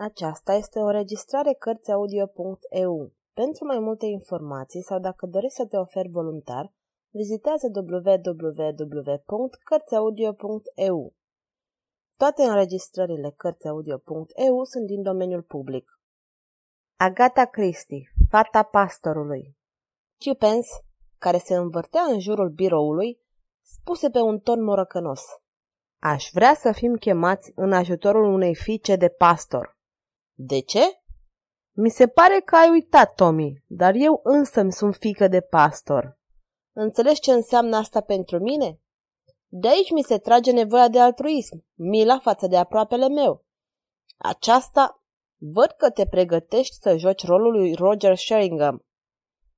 Aceasta este o înregistrare Cărțiaudio.eu. Pentru mai multe informații sau dacă dorești să te oferi voluntar, vizitează www.cărțiaudio.eu. Toate înregistrările Cărțiaudio.eu sunt din domeniul public. Agata Christie, fata pastorului Cupens, care se învârtea în jurul biroului, spuse pe un ton morăcănos. Aș vrea să fim chemați în ajutorul unei fiice de pastor. De ce? Mi se pare că ai uitat, Tommy, dar eu însă mi sunt fică de pastor. Înțelegi ce înseamnă asta pentru mine? De aici mi se trage nevoia de altruism, mila față de aproapele meu. Aceasta, văd că te pregătești să joci rolul lui Roger Sheringham.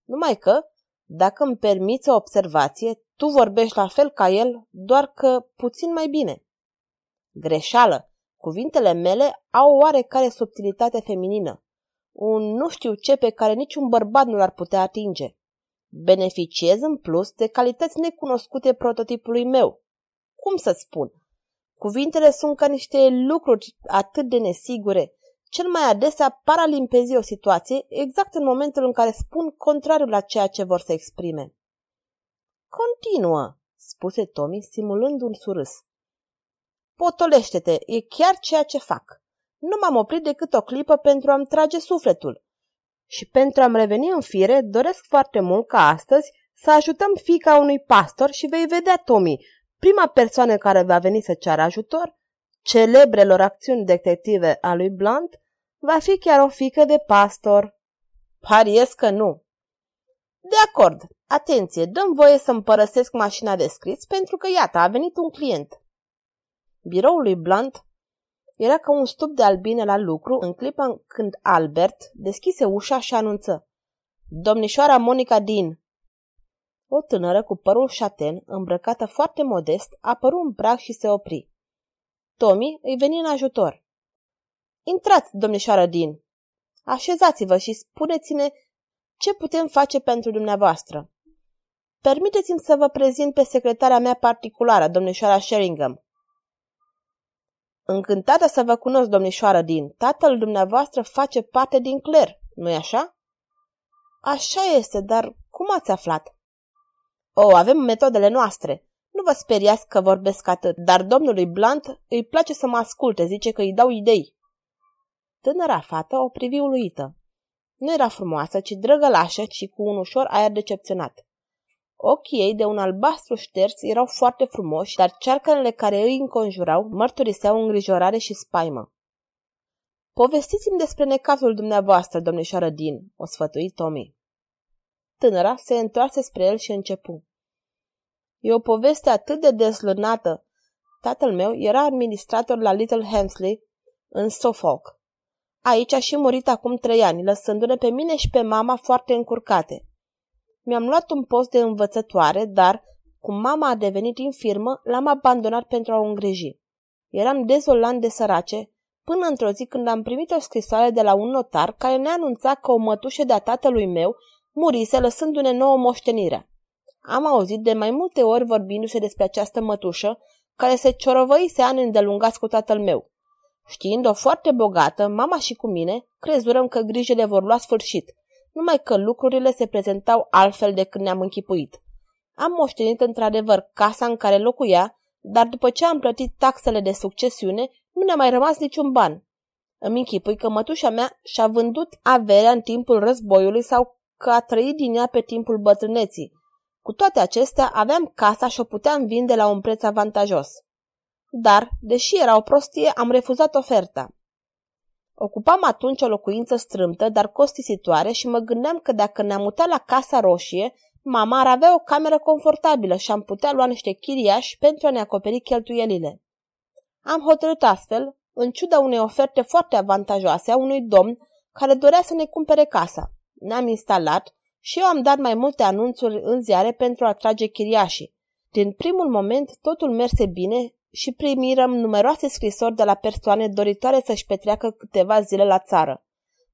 Numai că, dacă îmi permiți o observație, tu vorbești la fel ca el, doar că puțin mai bine. Greșeală. Cuvintele mele au oarecare subtilitate feminină. Un nu știu ce pe care niciun bărbat nu l-ar putea atinge. Beneficiez în plus de calități necunoscute prototipului meu. Cum să spun? Cuvintele sunt ca niște lucruri atât de nesigure. Cel mai adesea paralimpezi o situație exact în momentul în care spun contrariul la ceea ce vor să exprime. Continuă, spuse Tommy, simulând un surâs. Potolește-te, e chiar ceea ce fac. Nu m-am oprit decât o clipă pentru a-mi trage sufletul. Și pentru a-mi reveni în fire, doresc foarte mult ca astăzi să ajutăm fica unui pastor și vei vedea, Tommy, prima persoană care va veni să ceară ajutor, celebrelor acțiuni detective a lui Blunt, va fi chiar o fică de pastor. Pariez că nu. De acord, atenție, dăm voie să-mi părăsesc mașina de scris pentru că, iată, a venit un client. Biroul lui Blunt era ca un stup de albine la lucru în clipa când Albert deschise ușa și anunță. Domnișoara Monica Din. O tânără cu părul șaten, îmbrăcată foarte modest, apăru în prag și se opri. Tommy îi veni în ajutor. Intrați, domnișoară Din. Așezați-vă și spuneți-ne ce putem face pentru dumneavoastră. Permiteți-mi să vă prezint pe secretarea mea particulară, domnișoara Sheringham. Încântată să vă cunosc, domnișoară Din. Tatăl dumneavoastră face parte din cler, nu-i așa? Așa este, dar cum ați aflat? O, avem metodele noastre. Nu vă speriați că vorbesc atât, dar domnului Blunt îi place să mă asculte, zice că îi dau idei. Tânăra fată o privi uluită. Nu era frumoasă, ci drăgălașă și cu un ușor aer decepționat. Ochii ei de un albastru șters erau foarte frumoși, dar cearcănele care îi înconjurau mărturiseau îngrijorare și spaimă. Povestiți-mi despre necazul dumneavoastră, domnișoară Din, o sfătui Tommy. Tânăra se întoarse spre el și începu. E o poveste atât de deslănată. Tatăl meu era administrator la Little Hemsley, în Suffolk. Aici a și murit acum trei ani, lăsându-ne pe mine și pe mama foarte încurcate. Mi-am luat un post de învățătoare, dar, cum mama a devenit infirmă, l-am abandonat pentru a o îngriji. Eram dezolant de sărace, până într-o zi când am primit o scrisoare de la un notar care ne anunța că o mătușă de-a tatălui meu murise lăsându-ne nouă moștenire. Am auzit de mai multe ori vorbindu-se despre această mătușă, care se ciorovăise ani îndelungați cu tatăl meu. Știind-o foarte bogată, mama și cu mine, crezurăm că grijile vor lua sfârșit numai că lucrurile se prezentau altfel decât ne-am închipuit. Am moștenit într-adevăr casa în care locuia, dar după ce am plătit taxele de succesiune, nu ne-a mai rămas niciun ban. Îmi închipui că mătușa mea și-a vândut averea în timpul războiului sau că a trăit din ea pe timpul bătrâneții. Cu toate acestea, aveam casa și o puteam vinde la un preț avantajos. Dar, deși era o prostie, am refuzat oferta. Ocupam atunci o locuință strâmtă, dar costisitoare și mă gândeam că dacă ne-am mutat la Casa Roșie, mama ar avea o cameră confortabilă și am putea lua niște chiriași pentru a ne acoperi cheltuielile. Am hotărât astfel, în ciuda unei oferte foarte avantajoase a unui domn care dorea să ne cumpere casa. Ne-am instalat și eu am dat mai multe anunțuri în ziare pentru a atrage chiriașii. Din primul moment totul merse bine și primirăm numeroase scrisori de la persoane doritoare să-și petreacă câteva zile la țară.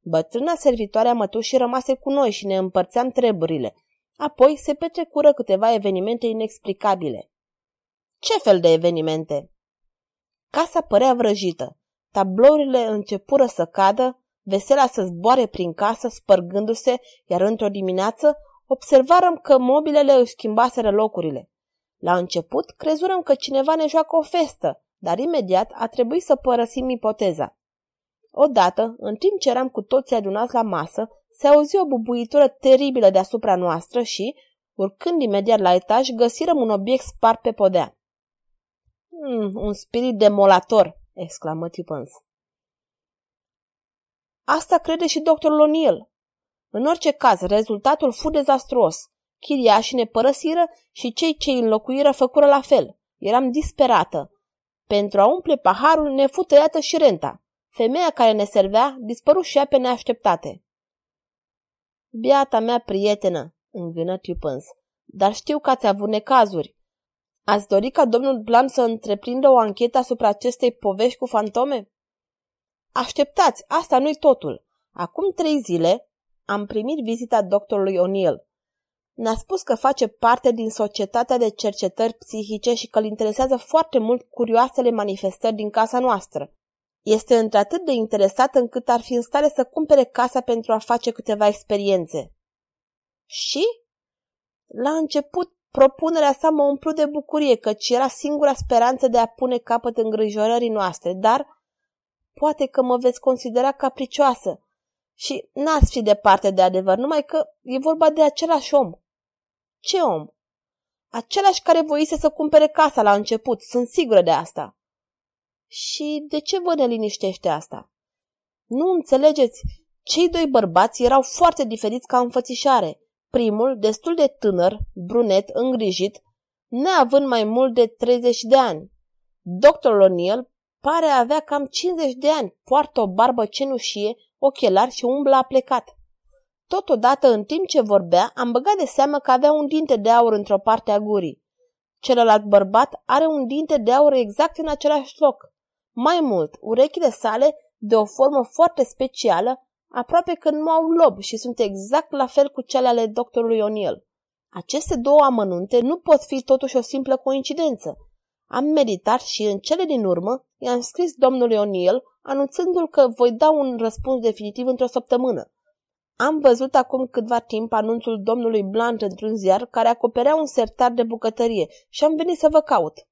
Bătrâna servitoare a mătușii rămase cu noi și ne împărțeam treburile. Apoi se petrecură câteva evenimente inexplicabile. Ce fel de evenimente? Casa părea vrăjită. tablourile începură să cadă, vesela să zboare prin casă, spărgându-se, iar într-o dimineață observarăm că mobilele își schimbaseră locurile. La început crezurăm că cineva ne joacă o festă, dar imediat a trebuit să părăsim ipoteza. Odată, în timp ce eram cu toții adunați la masă, se auzi o bubuitură teribilă deasupra noastră și, urcând imediat la etaj, găsirăm un obiect spart pe podea. Mm, un spirit demolator, exclamă Tipens. Asta crede și doctorul O'Neill. În orice caz, rezultatul fu dezastruos. Chiriașii ne părăsiră și cei ce îi înlocuiră făcură la fel. Eram disperată. Pentru a umple paharul ne fu tăiată și renta. Femeia care ne servea dispăru și ea pe neașteptate. Biata mea prietenă, învină Tipens, dar știu că ați avut necazuri. Ați dori ca domnul Blan să întreprindă o anchetă asupra acestei povești cu fantome? Așteptați, asta nu-i totul. Acum trei zile am primit vizita doctorului O'Neill. Ne-a spus că face parte din societatea de cercetări psihice și că îl interesează foarte mult curioasele manifestări din casa noastră. Este într-atât de interesat încât ar fi în stare să cumpere casa pentru a face câteva experiențe. Și? La început, propunerea sa mă umplu de bucurie, căci era singura speranță de a pune capăt îngrijorării noastre, dar poate că mă veți considera capricioasă și n-ați fi departe de adevăr, numai că e vorba de același om. Ce om? Același care voise să cumpere casa la început, sunt sigură de asta. Și de ce vă neliniștește asta? Nu înțelegeți, cei doi bărbați erau foarte diferiți ca înfățișare. Primul, destul de tânăr, brunet, îngrijit, neavând mai mult de 30 de ani. Doctorul O'Neill pare a avea cam 50 de ani, poartă o barbă cenușie, ochelari și umblă plecat. Totodată, în timp ce vorbea, am băgat de seamă că avea un dinte de aur într-o parte a gurii. Celălalt bărbat are un dinte de aur exact în același loc. Mai mult, urechile sale, de o formă foarte specială, aproape că nu au lob și sunt exact la fel cu cele ale doctorului O'Neill. Aceste două amănunte nu pot fi totuși o simplă coincidență. Am meditat și în cele din urmă i-am scris domnului O'Neill anunțându-l că voi da un răspuns definitiv într-o săptămână. Am văzut acum câtva timp anunțul domnului Blunt într-un ziar care acoperea un sertar de bucătărie și am venit să vă caut.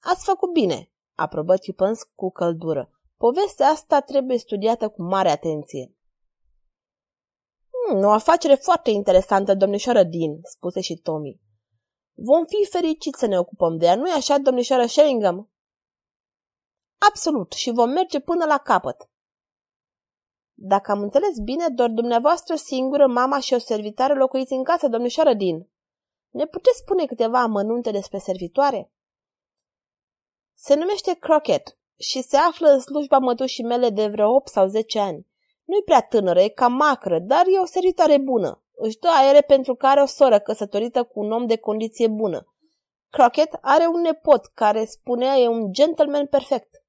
Ați făcut bine, aprobă Chipens cu căldură. Povestea asta trebuie studiată cu mare atenție. Hmm, o afacere foarte interesantă, domnișoară Din, spuse și Tommy. Vom fi fericiți să ne ocupăm de ea, nu-i așa, domnișoară Sheringham? Absolut, și vom merge până la capăt. Dacă am înțeles bine, doar dumneavoastră singură, mama și o servitoare locuiți în casă, domnișoară Din. Ne puteți spune câteva amănunte despre servitoare? Se numește Croquet și se află în slujba mătușii mele de vreo 8 sau 10 ani. Nu-i prea tânără, e cam macră, dar e o servitoare bună. Își dă aere pentru că are o soră căsătorită cu un om de condiție bună. Croquet are un nepot care spunea e un gentleman perfect.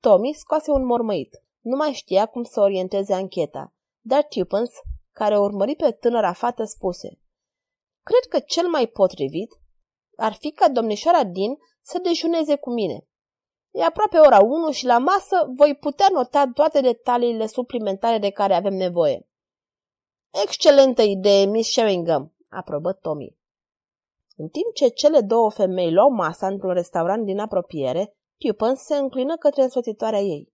Tommy scoase un mormăit. Nu mai știa cum să orienteze ancheta, dar Tupens, care urmări pe tânăra fată, spuse Cred că cel mai potrivit ar fi ca domnișoara Din să dejuneze cu mine. E aproape ora 1 și la masă voi putea nota toate detaliile suplimentare de care avem nevoie. Excelentă idee, Miss Sheringham, aprobă Tommy. În timp ce cele două femei luau masa într-un restaurant din apropiere, Tupens se înclină către însoțitoarea ei.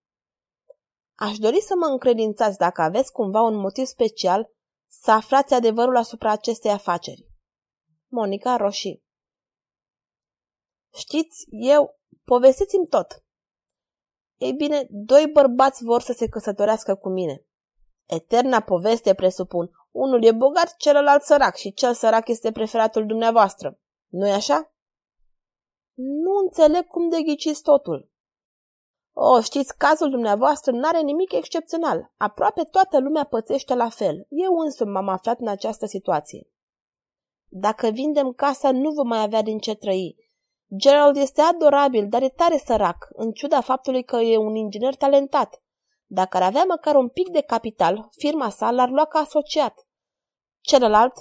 Aș dori să mă încredințați dacă aveți cumva un motiv special să aflați adevărul asupra acestei afaceri. Monica roșii. Știți, eu, povestiți-mi tot. Ei bine, doi bărbați vor să se căsătorească cu mine. Eterna poveste, presupun. Unul e bogat, celălalt sărac și cel sărac este preferatul dumneavoastră. Nu-i așa? Nu înțeleg cum de ghiciți totul. O, știți, cazul dumneavoastră nu are nimic excepțional. Aproape toată lumea pățește la fel. Eu însumi m-am aflat în această situație. Dacă vindem casa, nu vom mai avea din ce trăi. Gerald este adorabil, dar e tare sărac, în ciuda faptului că e un inginer talentat. Dacă ar avea măcar un pic de capital, firma sa l-ar lua ca asociat. Celălalt,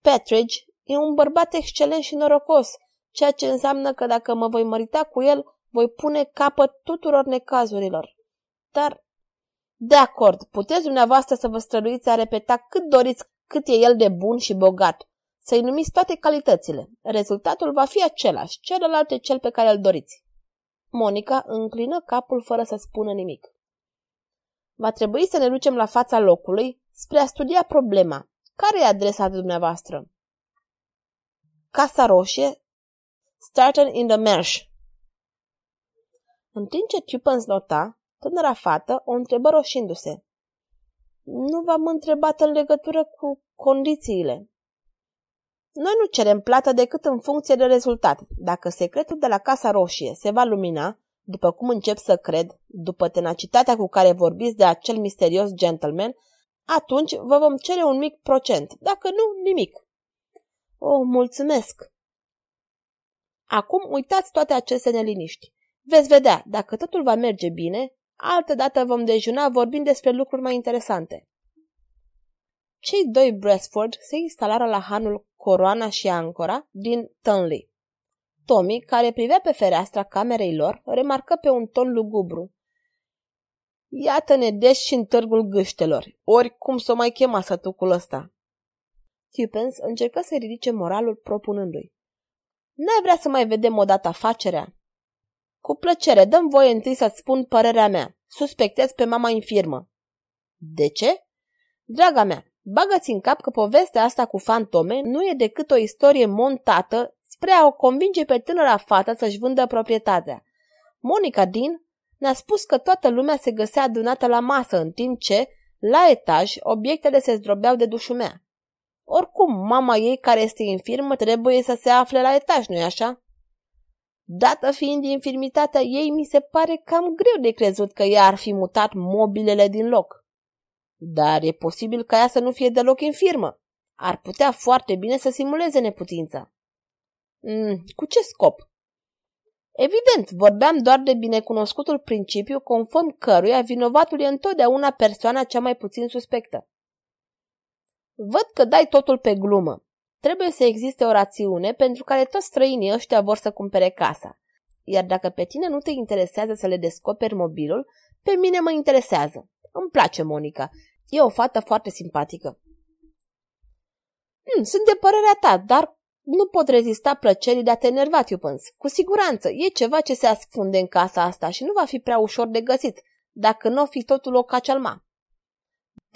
Petridge, e un bărbat excelent și norocos, ceea ce înseamnă că dacă mă voi mărita cu el, Voi pune capăt tuturor necazurilor. Dar, de acord, puteți dumneavoastră să vă străduiți a repeta cât doriți cât e el de bun și bogat, să-i numiți toate calitățile. Rezultatul va fi același, celălalt e cel pe care îl doriți. Monica înclină capul fără să spună nimic. Va trebui să ne ducem la fața locului spre a studia problema. Care e adresa dumneavoastră? Casa Roșie, Starten in the Mersh. În timp ce Tupens nota, tânăra fată o întrebă roșindu-se. Nu v-am întrebat în legătură cu condițiile. Noi nu cerem plată decât în funcție de rezultat. Dacă secretul de la Casa Roșie se va lumina, după cum încep să cred, după tenacitatea cu care vorbiți de acel misterios gentleman, atunci vă vom cere un mic procent, dacă nu, nimic. Oh, mulțumesc! Acum uitați toate aceste neliniști. Veți vedea, dacă totul va merge bine, altă dată vom dejuna vorbind despre lucruri mai interesante. Cei doi Bresford se instalară la hanul Coroana și Ancora din Tunley. Tommy, care privea pe fereastra camerei lor, remarcă pe un ton lugubru. Iată-ne des și în târgul gâștelor, ori cum să o mai chema sătucul ăsta. Tupens încercă să ridice moralul propunându-i. N-ai vrea să mai vedem odată afacerea? Cu plăcere, dăm voie întâi să-ți spun părerea mea. Suspectez pe mama infirmă. De ce? Draga mea, bagă-ți în cap că povestea asta cu fantome nu e decât o istorie montată spre a o convinge pe tânăra fată să-și vândă proprietatea. Monica Din ne-a spus că toată lumea se găsea adunată la masă, în timp ce, la etaj, obiectele se zdrobeau de dușumea. Oricum, mama ei, care este infirmă, trebuie să se afle la etaj, nu-i așa? Dată fiind infirmitatea ei, mi se pare cam greu de crezut că ea ar fi mutat mobilele din loc. Dar e posibil ca ea să nu fie deloc infirmă. Ar putea foarte bine să simuleze neputința. Mm, cu ce scop? Evident, vorbeam doar de binecunoscutul principiu conform căruia vinovatul e întotdeauna persoana cea mai puțin suspectă. Văd că dai totul pe glumă. Trebuie să existe o rațiune pentru care toți străinii ăștia vor să cumpere casa. Iar dacă pe tine nu te interesează să le descoperi mobilul, pe mine mă interesează. Îmi place Monica. E o fată foarte simpatică. Hmm, sunt de părerea ta, dar nu pot rezista plăcerii de a te enerva, Tiupâns. Cu siguranță, e ceva ce se ascunde în casa asta și nu va fi prea ușor de găsit, dacă nu o fi totul o cacealma.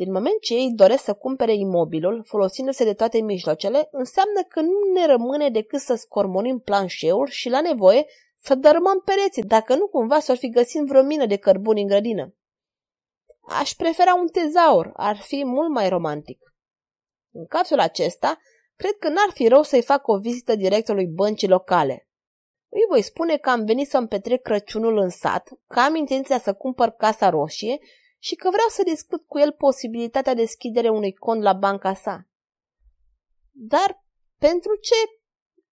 Din moment ce ei doresc să cumpere imobilul, folosindu-se de toate mijloacele, înseamnă că nu ne rămâne decât să scormonim planșeul și, la nevoie, să dărâmăm pereții, dacă nu cumva s-ar fi găsit vreo mină de cărbuni în grădină. Aș prefera un tezaur, ar fi mult mai romantic. În cazul acesta, cred că n-ar fi rău să-i fac o vizită directorului băncii locale. Îi voi spune că am venit să-mi petrec Crăciunul în sat, că am intenția să cumpăr casa roșie și că vreau să discut cu el posibilitatea deschidere unui cont la banca sa. Dar pentru ce?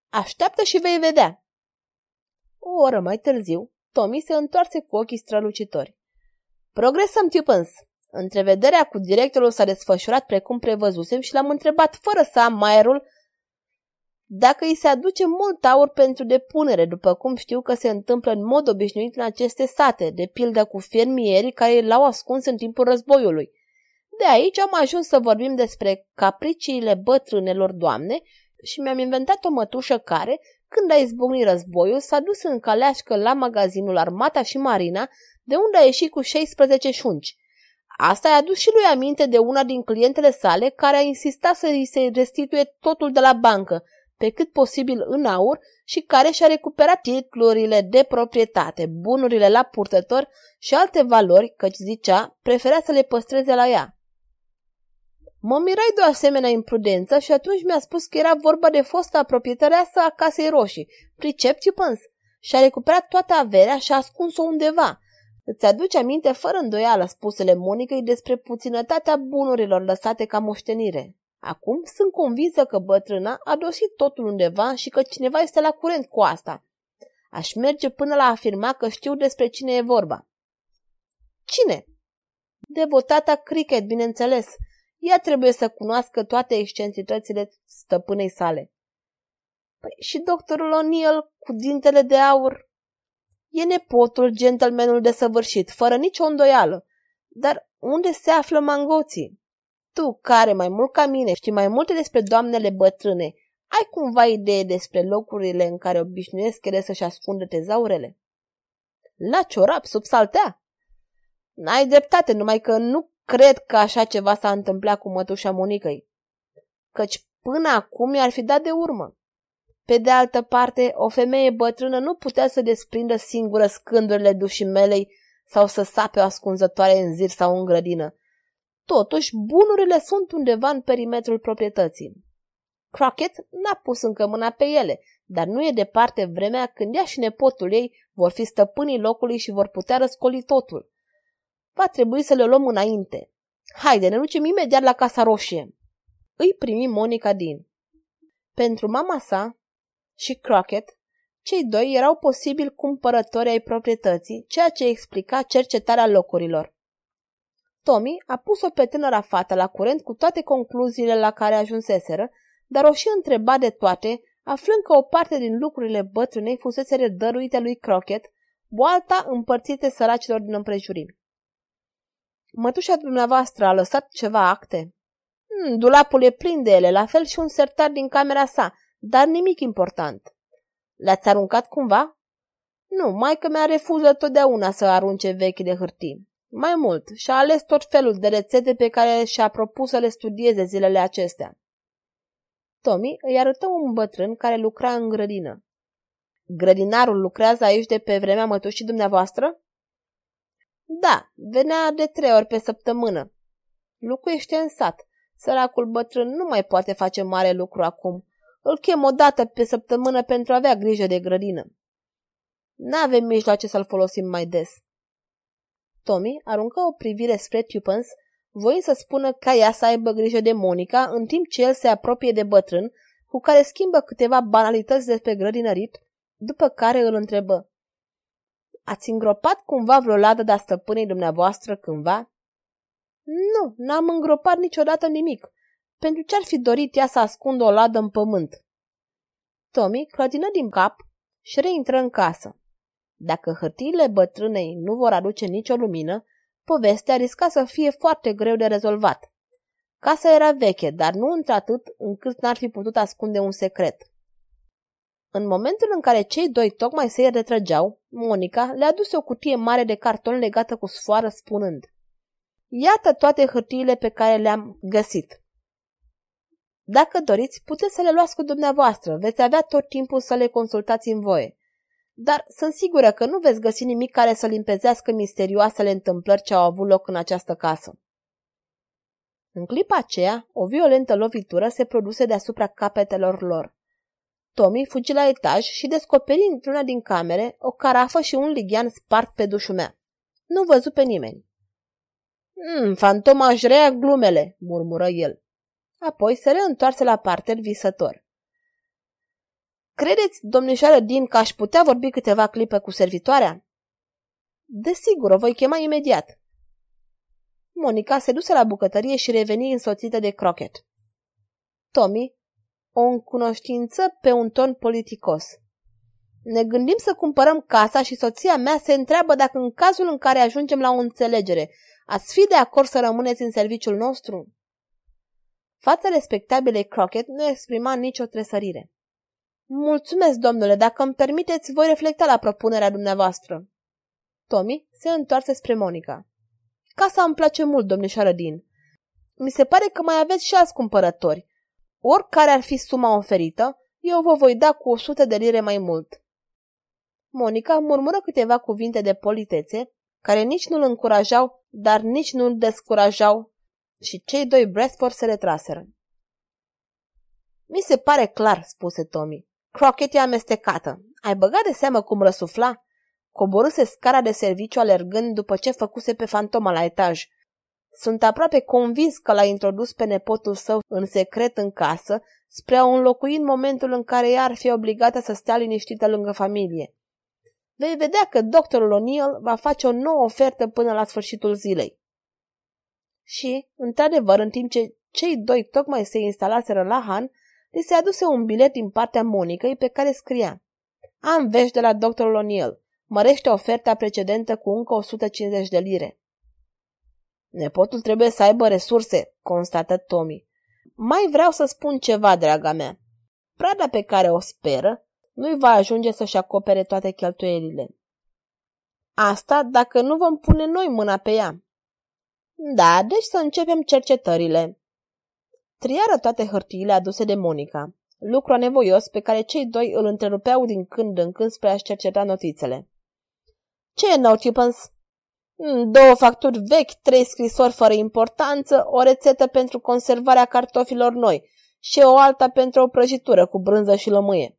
Așteaptă și vei vedea. O oră mai târziu, Tommy se întoarse cu ochii strălucitori. Progresăm, Tupens. Întrevederea cu directorul s-a desfășurat precum prevăzusem și l-am întrebat fără să am maierul dacă îi se aduce mult aur pentru depunere, după cum știu că se întâmplă în mod obișnuit în aceste sate, de pildă cu fermierii care l-au ascuns în timpul războiului. De aici am ajuns să vorbim despre capriciile bătrânelor doamne și mi-am inventat o mătușă care, când a izbucnit războiul, s-a dus în caleașcă la magazinul Armata și Marina, de unde a ieșit cu 16 șunci. Asta i-a adus și lui aminte de una din clientele sale care a insistat să îi se restituie totul de la bancă, pe cât posibil în aur și care și-a recuperat titlurile de proprietate, bunurile la purtător și alte valori, căci zicea, prefera să le păstreze la ea. Mă mirai de o asemenea imprudență și atunci mi-a spus că era vorba de fosta proprietăreasă a casei roșii, Pricepțiu Pâns, și a recuperat toată averea și a ascuns-o undeva. Îți aduce aminte fără îndoială spusele Monicăi despre puținătatea bunurilor lăsate ca moștenire. Acum sunt convinsă că bătrâna a dosit totul undeva și că cineva este la curent cu asta. Aș merge până la a afirma că știu despre cine e vorba. Cine? Devotata Cricket, bineînțeles. Ea trebuie să cunoască toate excentritățile stăpânei sale. Păi și doctorul O'Neill cu dintele de aur? E nepotul, gentlemanul desăvârșit, fără nicio îndoială. Dar unde se află mangoții? Tu, care mai mult ca mine știi mai multe despre doamnele bătrâne, ai cumva idee despre locurile în care obișnuiesc ele să-și ascundă tezaurele? La ciorap, sub saltea? N-ai dreptate, numai că nu cred că așa ceva s-a întâmplat cu mătușa Monicăi. Căci până acum i-ar fi dat de urmă. Pe de altă parte, o femeie bătrână nu putea să desprindă singură scândurile dușimelei sau să sape o ascunzătoare în zir sau în grădină. Totuși, bunurile sunt undeva în perimetrul proprietății. Crockett n-a pus încă mâna pe ele, dar nu e departe vremea când ea și nepotul ei vor fi stăpânii locului și vor putea răscoli totul. Va trebui să le luăm înainte. Haide, ne ducem imediat la Casa Roșie. Îi primi Monica din. Pentru mama sa și Crockett, cei doi erau posibil cumpărători ai proprietății, ceea ce explica cercetarea locurilor. Tommy a pus-o pe tânăra fată la curent cu toate concluziile la care ajunseseră, dar o și întreba de toate, aflând că o parte din lucrurile bătrânei fusese dăruite lui Crockett, boalta împărțite săracilor din împrejurimi. Mătușa dumneavoastră a lăsat ceva acte? Hmm, dulapul e plin de ele, la fel și un sertar din camera sa, dar nimic important. Le-ați aruncat cumva? Nu, mai că mi-a refuză totdeauna să arunce vechi de hârtii. Mai mult, și-a ales tot felul de rețete pe care și-a propus să le studieze zilele acestea. Tommy îi arătă un bătrân care lucra în grădină. Grădinarul lucrează aici de pe vremea mătușii dumneavoastră? Da, venea de trei ori pe săptămână. Locuiește în sat. Săracul bătrân nu mai poate face mare lucru acum. Îl chem o dată pe săptămână pentru a avea grijă de grădină. N-avem mijloace să-l folosim mai des. Tommy aruncă o privire spre Tupens, voind să spună ca ea să aibă grijă de Monica, în timp ce el se apropie de bătrân, cu care schimbă câteva banalități despre grădinărit, după care îl întrebă. Ați îngropat cumva vreo ladă de-a stăpânei dumneavoastră cândva? Nu, n-am îngropat niciodată nimic. Pentru ce ar fi dorit ea să ascundă o ladă în pământ? Tommy clătină din cap și reintră în casă. Dacă hârtiile bătrânei nu vor aduce nicio lumină, povestea risca să fie foarte greu de rezolvat. Casa era veche, dar nu într-atât încât n-ar fi putut ascunde un secret. În momentul în care cei doi tocmai se retrăgeau, Monica le-a dus o cutie mare de carton legată cu sfoară spunând Iată toate hârtiile pe care le-am găsit. Dacă doriți, puteți să le luați cu dumneavoastră, veți avea tot timpul să le consultați în voie. Dar sunt sigură că nu veți găsi nimic care să limpezească misterioasele întâmplări ce au avut loc în această casă. În clipa aceea, o violentă lovitură se produse deasupra capetelor lor. Tommy fugi la etaj și descoperi într-una din camere o carafă și un lighean spart pe dușumea. Nu văzu pe nimeni. Mm, fantomaș își rea glumele, murmură el. Apoi se reîntoarse la parter visător. Credeți, domnișoară Din, că aș putea vorbi câteva clipe cu servitoarea? Desigur, o voi chema imediat. Monica se duse la bucătărie și reveni însoțită de Crockett. Tommy o încunoștință pe un ton politicos. Ne gândim să cumpărăm casa și soția mea se întreabă dacă în cazul în care ajungem la o înțelegere, ați fi de acord să rămâneți în serviciul nostru? Fața respectabilei Crockett nu exprima nicio tresărire. Mulțumesc, domnule, dacă îmi permiteți, voi reflecta la propunerea dumneavoastră. Tommy se întoarse spre Monica. Casa îmi place mult, domnișoară Din. Mi se pare că mai aveți și alți cumpărători. Oricare ar fi suma oferită, eu vă voi da cu o sută de lire mai mult. Monica murmură câteva cuvinte de politețe, care nici nu-l încurajau, dar nici nu-l descurajau și cei doi Bradford se retraseră. Mi se pare clar, spuse Tommy. Crockett e amestecată. Ai băgat de seamă cum răsufla? Coborâse scara de serviciu alergând după ce făcuse pe fantoma la etaj. Sunt aproape convins că l-a introdus pe nepotul său în secret în casă spre a o înlocui în momentul în care ea ar fi obligată să stea liniștită lângă familie. Vei vedea că doctorul O'Neill va face o nouă ofertă până la sfârșitul zilei. Și, într-adevăr, în timp ce cei doi tocmai se instalaseră la Han, li se aduse un bilet din partea Monicăi pe care scria Am vești de la doctorul O'Neill. mărește oferta precedentă cu încă 150 de lire. Nepotul trebuie să aibă resurse, constată Tommy. Mai vreau să spun ceva, draga mea. Prada pe care o speră nu-i va ajunge să-și acopere toate cheltuielile. Asta dacă nu vom pune noi mâna pe ea. Da, deci să începem cercetările. Triară toate hârtiile aduse de Monica, lucru anevoios pe care cei doi îl întrerupeau din când în când spre a-și cerceta notițele. Ce e nou, Chipens? Hmm, două facturi vechi, trei scrisori fără importanță, o rețetă pentru conservarea cartofilor noi și o alta pentru o prăjitură cu brânză și lămâie.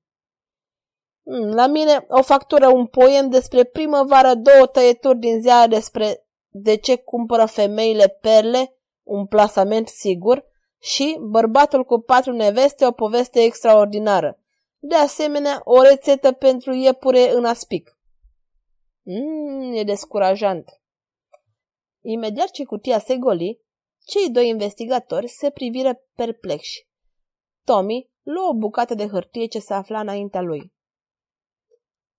Hmm, la mine o factură, un poem despre primăvară, două tăieturi din ziare despre de ce cumpără femeile perle, un plasament sigur, și Bărbatul cu patru neveste, o poveste extraordinară. De asemenea, o rețetă pentru iepure în aspic. Mmm, e descurajant. Imediat ce cutia se goli, cei doi investigatori se priviră perplexi. Tommy luă o bucată de hârtie ce se afla înaintea lui.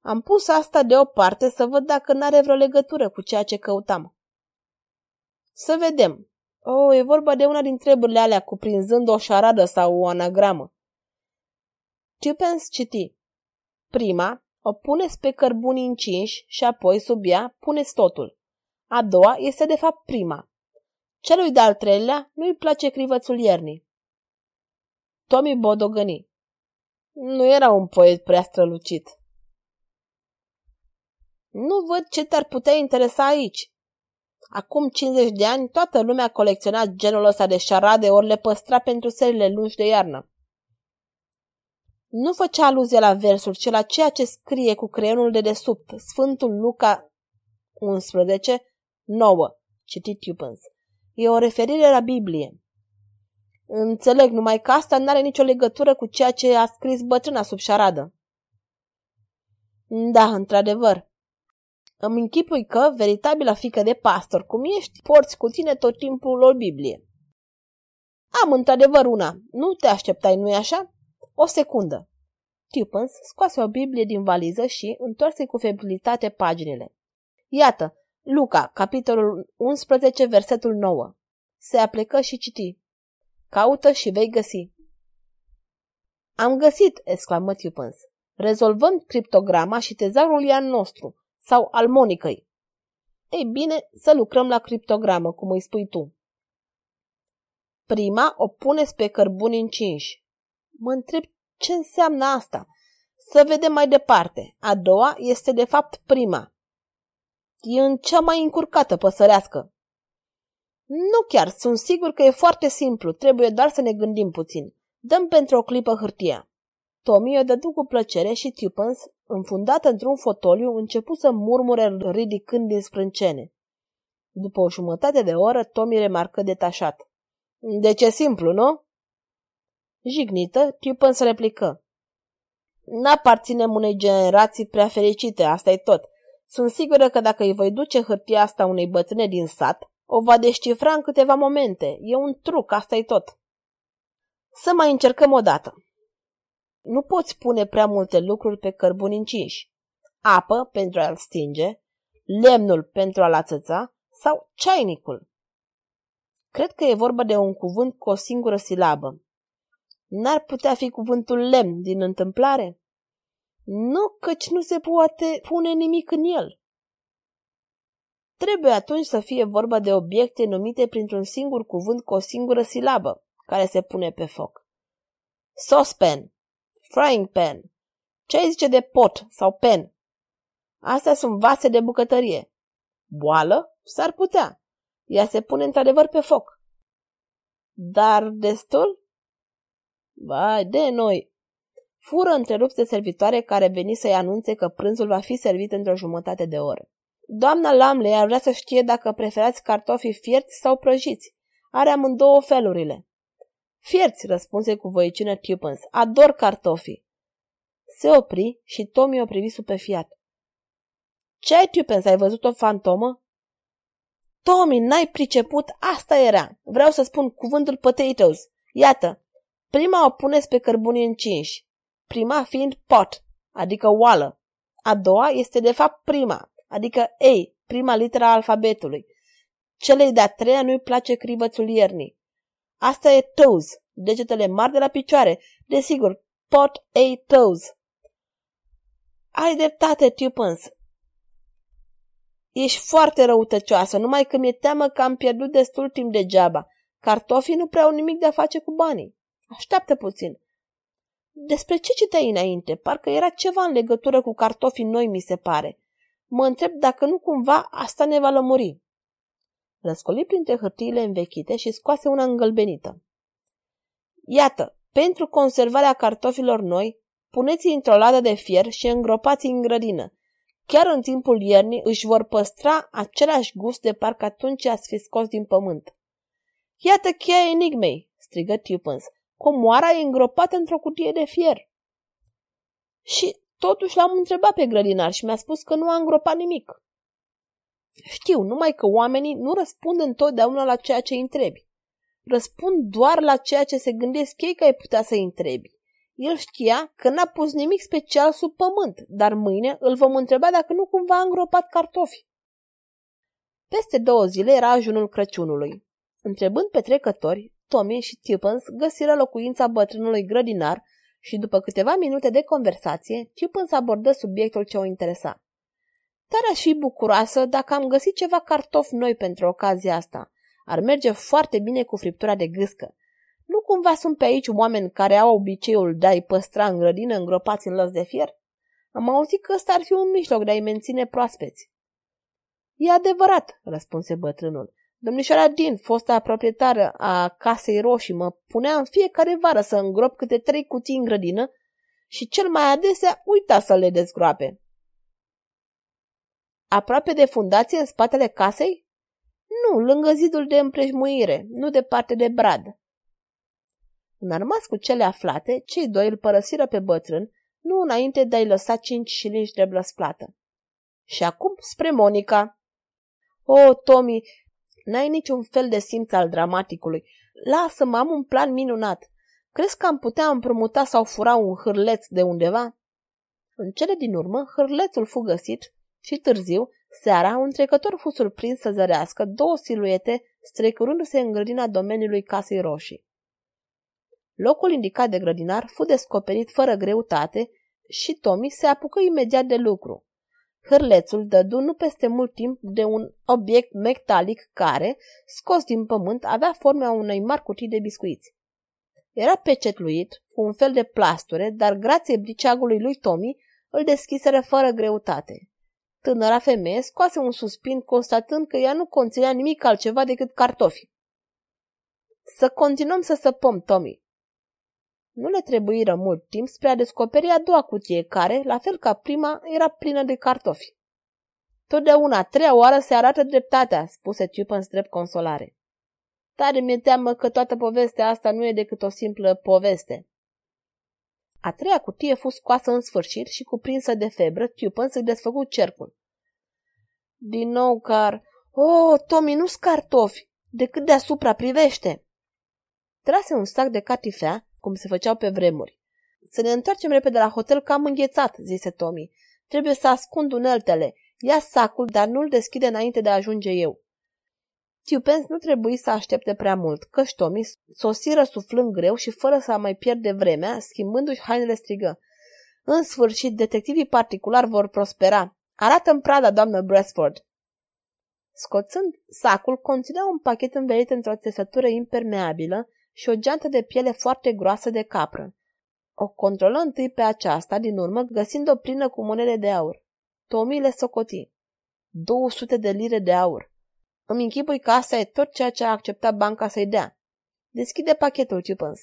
Am pus asta deoparte să văd dacă n-are vreo legătură cu ceea ce căutam. Să vedem. Oh, e vorba de una din treburile alea, cuprinzând o șaradă sau o anagramă. Tupens citi. Prima, o puneți pe cărbuni încinși și apoi, sub ea, puneți totul. A doua este de fapt prima. Celui de-al treilea nu-i place crivățul iernii. Tommy bodogăni. Nu era un poet prea strălucit. Nu văd ce te-ar putea interesa aici. Acum 50 de ani, toată lumea colecționa genul ăsta de șarade ori le păstra pentru serile lungi de iarnă. Nu făcea aluzie la versuri, ci la ceea ce scrie cu creionul de desubt, Sfântul Luca 11, 9, citit Tupens. E o referire la Biblie. Înțeleg, numai că asta nu are nicio legătură cu ceea ce a scris bătrâna sub șaradă. Da, într-adevăr. Îmi închipui că, veritabila fică de pastor cum ești, porți cu tine tot timpul o Biblie. Am într-adevăr una. Nu te așteptai, nu-i așa? O secundă. Tupens scoase o Biblie din valiză și întoarse cu febrilitate paginile. Iată, Luca, capitolul 11, versetul 9. Se aplecă și citi. Caută și vei găsi. Am găsit, exclamă Tupens. Rezolvăm criptograma și tezarul e al nostru sau al Monicăi. Ei bine, să lucrăm la criptogramă, cum îi spui tu. Prima o puneți pe cărbuni încinși. Mă întreb ce înseamnă asta. Să vedem mai departe. A doua este de fapt prima. E în cea mai încurcată păsărească. Nu chiar, sunt sigur că e foarte simplu, trebuie doar să ne gândim puțin. Dăm pentru o clipă hârtia. Tommy o dădu cu plăcere și Tupens înfundat într-un fotoliu, începu să murmure ridicând din sprâncene. După o jumătate de oră, Tommy remarcă detașat. De ce simplu, nu? Jignită, Tupens replică. N-aparținem unei generații prea fericite, asta e tot. Sunt sigură că dacă îi voi duce hârtia asta unei bătrâne din sat, o va descifra în câteva momente. E un truc, asta e tot. Să mai încercăm o dată. Nu poți pune prea multe lucruri pe cărbuni încinși. Apă pentru a-l stinge, lemnul pentru a-l ațăța sau ceainicul. Cred că e vorba de un cuvânt cu o singură silabă. N-ar putea fi cuvântul lemn din întâmplare? Nu, căci nu se poate pune nimic în el. Trebuie atunci să fie vorba de obiecte numite printr-un singur cuvânt cu o singură silabă, care se pune pe foc. Sospen, frying pan. Ce zice de pot sau pen? Astea sunt vase de bucătărie. Boală? S-ar putea. Ea se pune într-adevăr pe foc. Dar destul? Vai, de noi! Fură întrerupt de servitoare care veni să-i anunțe că prânzul va fi servit într-o jumătate de oră. Doamna Lamley ar vrea să știe dacă preferați cartofii fierți sau prăjiți. Are amândouă felurile. Fierți, răspunse cu voicină Tupens. Ador cartofii. Se opri și Tommy o privi fiat. Ce ai, Tupens? Ai văzut o fantomă? Tommy, n-ai priceput? Asta era. Vreau să spun cuvântul potatoes. Iată, prima o puneți pe cărbuni încinși. Prima fiind pot, adică oală. A doua este de fapt prima, adică A, prima literă a alfabetului. Celei de-a treia nu-i place crivățul iernii. Asta e toes, degetele mari de la picioare. Desigur, pot a toes. Ai dreptate, Tupens. Ești foarte răutăcioasă, numai că mi-e teamă că am pierdut destul timp degeaba. Cartofii nu prea au nimic de a face cu banii. Așteaptă puțin. Despre ce citeai înainte? Parcă era ceva în legătură cu cartofii noi, mi se pare. Mă întreb dacă nu cumva asta ne va lămuri. Răscoli printre hârtiile învechite și scoase una îngălbenită. Iată, pentru conservarea cartofilor noi, puneți într-o ladă de fier și îngropați în grădină. Chiar în timpul iernii își vor păstra același gust de parcă atunci ați fi scos din pământ. Iată cheia enigmei, strigă Tupens. Comoara e îngropată într-o cutie de fier. Și totuși l-am întrebat pe grădinar și mi-a spus că nu a îngropat nimic. Știu, numai că oamenii nu răspund întotdeauna la ceea ce îi întrebi. Răspund doar la ceea ce se gândesc ei că ai putea să-i întrebi. El știa că n-a pus nimic special sub pământ, dar mâine îl vom întreba dacă nu cumva a îngropat cartofi. Peste două zile era ajunul Crăciunului. Întrebând pe trecători, Tommy și Tippens găsiră locuința bătrânului grădinar și după câteva minute de conversație, Tippens abordă subiectul ce o interesa. Tare aș fi bucuroasă dacă am găsit ceva cartofi noi pentru ocazia asta. Ar merge foarte bine cu friptura de gâscă. Nu cumva sunt pe aici oameni care au obiceiul de a-i păstra în grădină îngropați în lăs de fier? Am auzit că ăsta ar fi un mijloc de a-i menține proaspeți. E adevărat, răspunse bătrânul. Domnișoara Din, fosta proprietară a casei roșii, mă punea în fiecare vară să îngrop câte trei cutii în grădină și cel mai adesea uita să le dezgroape. Aproape de fundație în spatele casei? Nu, lângă zidul de împrejmuire, nu departe de brad. Înarmați cu cele aflate, cei doi îl părăsiră pe bătrân, nu înainte de a-i lăsa cinci șilingi de blăsplată. Și acum spre Monica. O, Tommy, n-ai niciun fel de simț al dramaticului. Lasă-mă, am un plan minunat. Crezi că am putea împrumuta sau fura un hârleț de undeva? În cele din urmă, hârlețul fu găsit și târziu, seara, un trecător fu surprins să zărească două siluete strecurându-se în grădina domeniului casei roșii. Locul indicat de grădinar fu descoperit fără greutate și Tommy se apucă imediat de lucru. Hârlețul dădu nu peste mult timp de un obiect metalic care, scos din pământ, avea forma unei mari cutii de biscuiți. Era pecetluit cu un fel de plasture, dar grație briceagului lui Tommy îl deschiseră fără greutate. Tânăra femeie scoase un suspin constatând că ea nu conținea nimic altceva decât cartofi. Să continuăm să săpăm, Tommy. Nu le trebuiră mult timp spre a descoperi a doua cutie, care, la fel ca prima, era plină de cartofi. Totdeauna, treia oară se arată dreptatea, spuse în drept consolare. Tare mi-e teamă că toată povestea asta nu e decât o simplă poveste. A treia cutie fu scoasă în sfârșit și cuprinsă de febră, Tupin să-i desfăcu cercul. Din nou, car... Oh, Tommy, nu-s cartofi! Decât deasupra privește! Trase un sac de catifea, cum se făceau pe vremuri. Să ne întoarcem repede la hotel că am înghețat, zise Tommy. Trebuie să ascund uneltele. Ia sacul, dar nu-l deschide înainte de a ajunge eu. Tiupens nu trebuie să aștepte prea mult, căci Tommy sosiră suflând greu și fără să mai pierde vremea, schimbându-și hainele strigă. În sfârșit, detectivii particulari vor prospera. Arată-mi prada, doamnă Bradford. Scoțând sacul, conținea un pachet învelit într-o țesătură impermeabilă și o geantă de piele foarte groasă de capră. O controlă întâi pe aceasta, din urmă, găsind-o plină cu monede de aur. Tommy le socoti. 200 de lire de aur. Îmi închipui că asta e tot ceea ce a acceptat banca să-i dea. Deschide pachetul, Cipâns.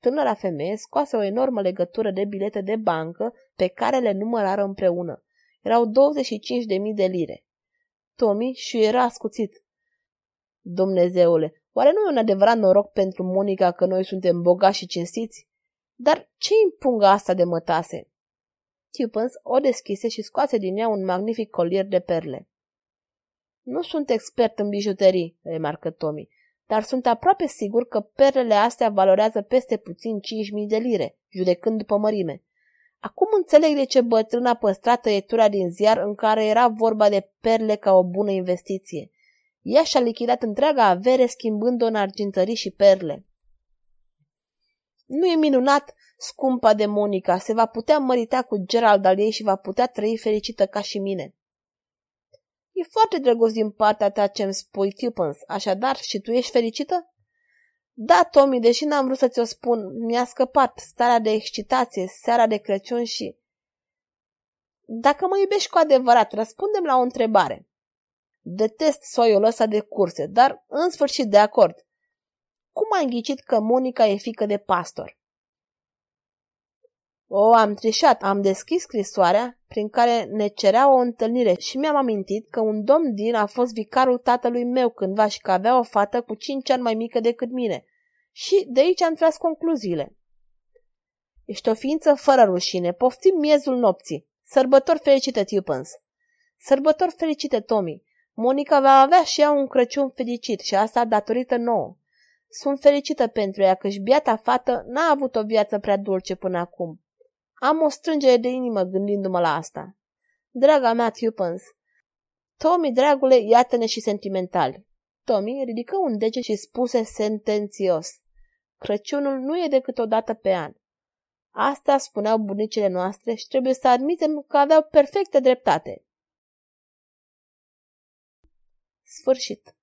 Tânăra femeie scoase o enormă legătură de bilete de bancă pe care le numărară împreună. Erau 25.000 de lire. Tommy și era ascuțit. Dumnezeule, oare nu e un adevărat noroc pentru Monica că noi suntem bogați și cinstiți? Dar ce impungă asta de mătase? Cupens o deschise și scoase din ea un magnific colier de perle. Nu sunt expert în bijuterii, remarcă Tommy, dar sunt aproape sigur că perlele astea valorează peste puțin 5.000 de lire, judecând după mărime. Acum înțeleg de ce bătrâna păstrat tăietura din ziar în care era vorba de perle ca o bună investiție. Ea și-a lichidat întreaga avere schimbând-o în argintării și perle. Nu e minunat, scumpa de Monica, se va putea mărita cu Gerald al ei și va putea trăi fericită ca și mine. E foarte drăguț din partea ta ce-mi spui, Tupens, așadar și tu ești fericită? Da, Tommy, deși n-am vrut să ți-o spun, mi-a scăpat starea de excitație, seara de Crăciun și... Dacă mă iubești cu adevărat, răspundem la o întrebare. Detest soiul ăsta de curse, dar în sfârșit de acord. Cum ai înghicit că Monica e fică de pastor? O, am trișat, am deschis scrisoarea prin care ne cerea o întâlnire și mi-am amintit că un domn din a fost vicarul tatălui meu cândva și că avea o fată cu cinci ani mai mică decât mine. Și de aici am tras concluziile. Ești o ființă fără rușine, poftim miezul nopții. Sărbători fericite, Tupens! Sărbători fericite, Tommy! Monica va avea și ea un Crăciun fericit și asta datorită nouă. Sunt fericită pentru ea că și biata fată n-a avut o viață prea dulce până acum. Am o strângere de inimă gândindu-mă la asta. Draga mea, Tupens, Tommy, dragule, iată-ne și sentimentali. Tommy ridică un dege și spuse sentențios. Crăciunul nu e decât o dată pe an. Asta spuneau bunicile noastre și trebuie să admitem că aveau perfectă dreptate. Sfârșit.